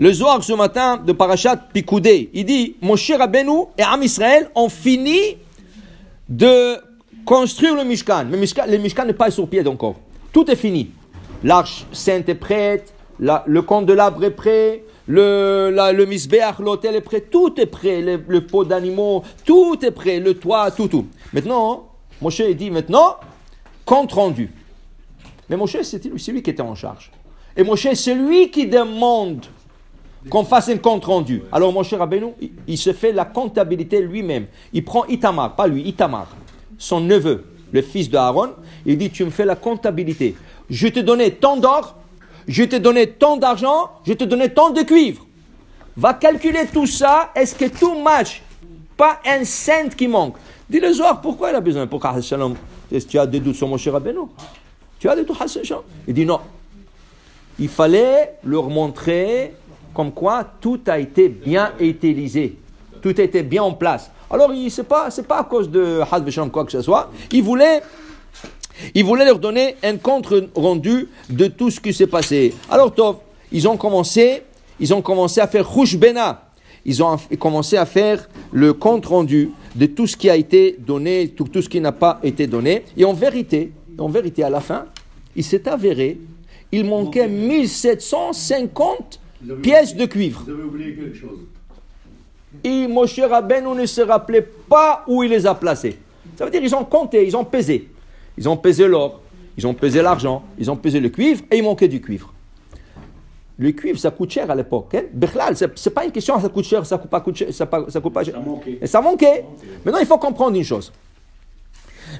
Le Zohar ce matin de Parashat Pikoudé, il dit Moshe Rabbeinu et Am Israël ont fini de construire le Mishkan. Mais le Mishkan n'est pas sur pied encore. Tout est fini. L'arche sainte est prête, le camp de l'arbre est prêt, le, la, le l'hôtel est prêt, tout est prêt, le, pot d'animaux, tout est prêt, le toit, tout, tout. Maintenant, Moshe dit maintenant, compte rendu. Mais Moshe, c'est lui qui était en charge. Et Moshe, c'est lui qui demande qu'on fasse un compte rendu. Alors Moshe Rabbeinu, il, il se fait la comptabilité lui-même. Il prend Itamar, pas lui, Itamar, son neveu, le fils de Aaron. Il dit, tu me fais la comptabilité. Je te donnais tant d'or, je te donnais tant d'argent, je te donnais tant de cuivre. Va calculer tout ça, est-ce que tout match? Pas un cent qui manque. Dis le soir, pourquoi il a besoin? Pourquoi Est-ce que tu as des doutes sur Moshe Rabbeinu Tu as des doutes Il dit non. Il fallait leur montrer comme quoi tout a été bien utilisé. Tout a été bien en place. Alors, ce n'est pas, pas à cause de Hadvesham quoi que ce soit. Il voulait il voulait leur donner un compte rendu de tout ce qui s'est passé. Alors, Tov, ils ont commencé, ils ont commencé à faire Bena. Ils ont commencé à faire le compte rendu de tout ce qui a été donné, tout, tout ce qui n'a pas été donné. Et en vérité, en vérité, à la fin, il s'est avéré, il manquait 1750 pièces de cuivre. Vous avez oublié quelque chose. Et Moshe Rabbeinu ne se rappelait pas où il les a placés. Ça veut dire qu'ils ont compté, ils ont pesé. Ils ont pesé l'or, ils ont pesé l'argent, ils ont pesé le cuivre et il manquait du cuivre. Le cuivre, ça coûte cher à l'époque. Hein? Ce n'est pas une question, ça coûte cher, ça coûte pas, coûte cher, ça, coûte pas cher. Ça manquait. Et ça manquait. Maintenant, il faut comprendre une chose.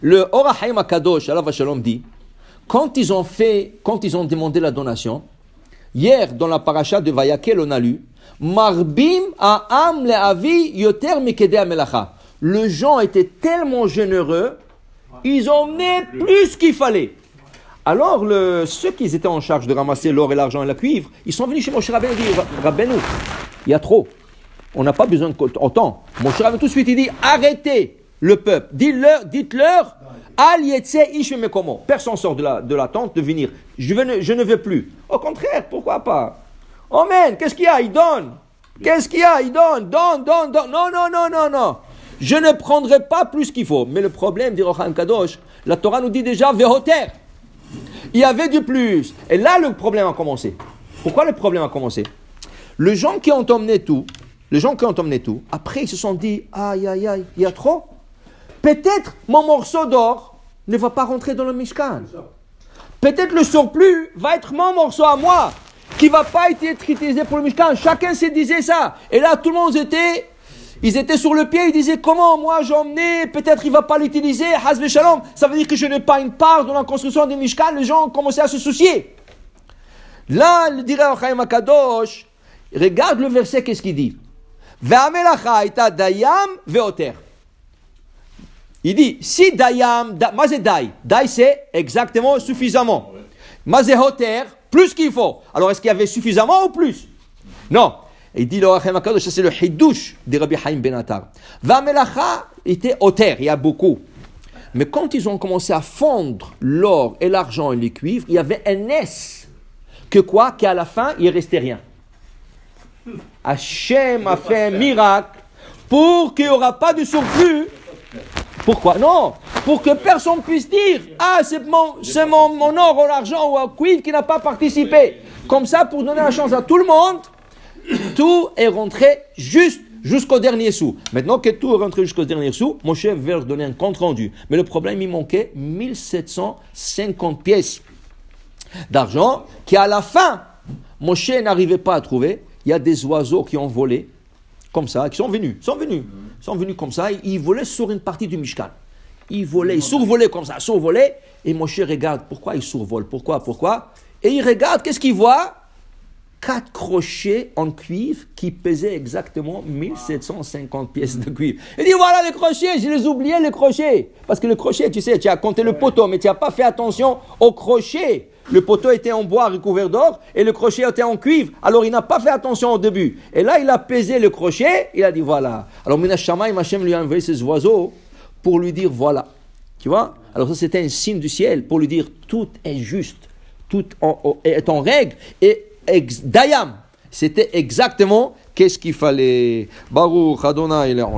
Le Orahaim Akadosh, Allah Shalom dit, quand ils ont fait, quand ils ont demandé la donation, hier dans la paracha de Vayakel, on a lu, Marbim Am le avi yoter mikede melacha. Le gens était tellement généreux ils mis plus qu'il fallait. Alors, ceux qui étaient en charge de ramasser l'or et l'argent et la cuivre, ils sont venus chez Moshe Rabbeinu et dit Rabbeinu, il y a trop. On n'a pas besoin d'autant. Moshe Rabbeinu tout de suite, il dit arrêtez le peuple. Dites-leur, comment Personne sort de la, de la tente de venir. Je, je ne veux plus. Au contraire, pourquoi pas? Amen. Qu'est-ce qu'il y a? Il donne. Qu'est-ce qu'il y a? Il donne, donne, donne, donne. Non, non, non, non, non. Je ne prendrai pas plus qu'il faut. Mais le problème, dit Rohan Kadosh, la Torah nous dit déjà Vehoter. Il y avait du plus. Et là, le problème a commencé. Pourquoi le problème a commencé? Les gens qui ont emmené tout, les gens qui ont emmené tout, après ils se sont dit Aïe, aïe, aïe, il y a trop? Peut-être mon morceau d'or ne va pas rentrer dans le Mishkan. Peut-être le surplus va être mon morceau à moi, qui va pas être utilisé pour le Mishkan. Chacun se disait ça. Et là, tout le monde était ils étaient sur le pied, ils disaient comment moi j'ai emmené, peut-être il va pas l'utiliser, Shalom, ça veut dire que je n'ai pas une part dans la construction des Mishkan, les gens ont commencé à se soucier. Là, le dirait Chaim Akadosh, regarde le verset, qu'est-ce qu'il dit? Veoter. Il dit, si dayam, da, c'est dai, dai c'est exactement suffisamment. hoter, plus qu'il faut. Alors est-ce qu'il y avait suffisamment ou plus? Non. Il dit le c'est le hidouche de Rabbi Haïm Benatar. Vamelacha était terre, il y a beaucoup. Mais quand ils ont commencé à fondre l'or et l'argent et les cuivres, il y avait un S. Que quoi? Qu'à la fin, il ne restait rien. Hachem a fait un miracle pour qu'il n'y aura pas de surplus. Pourquoi Non, pour que personne puisse dire Ah, c'est mon, mon, mon or ou l'argent ou un cuivre qui n'a pas participé. Comme ça, pour donner la chance à tout le monde tout est rentré juste jusqu'au dernier sou. Maintenant que tout est rentré jusqu'au dernier sou, mon chef veut leur donner un compte rendu. Mais le problème, il manquait 1750 pièces d'argent qui, à la fin, mon chef n'arrivait pas à trouver. Il y a des oiseaux qui ont volé, comme ça, qui sont venus, sont venus, sont venus comme ça, ils volaient sur une partie du Mishkan. Ils volaient, ils survolaient comme ça, survolaient, et mon chef regarde, pourquoi ils survolent, pourquoi, pourquoi? Et il regarde, qu'est-ce qu'il voit quatre crochets en cuivre qui pesaient exactement 1750 pièces de cuivre. Il dit voilà les crochets, je les oubliais les crochets. Parce que le crochet, tu sais, tu as compté le poteau, mais tu n'as pas fait attention au crochet. Le poteau était en bois recouvert d'or et le crochet était en cuivre. Alors il n'a pas fait attention au début. Et là, il a pesé le crochet, il a dit voilà. Alors Minashamaï, Machem lui a envoyé ses oiseaux pour lui dire voilà. Tu vois? Alors ça, c'était un signe du ciel pour lui dire tout est juste, tout est en règle. Et Dayam, C'était exactement qu'est-ce qu'il fallait. Baruch Adonai, en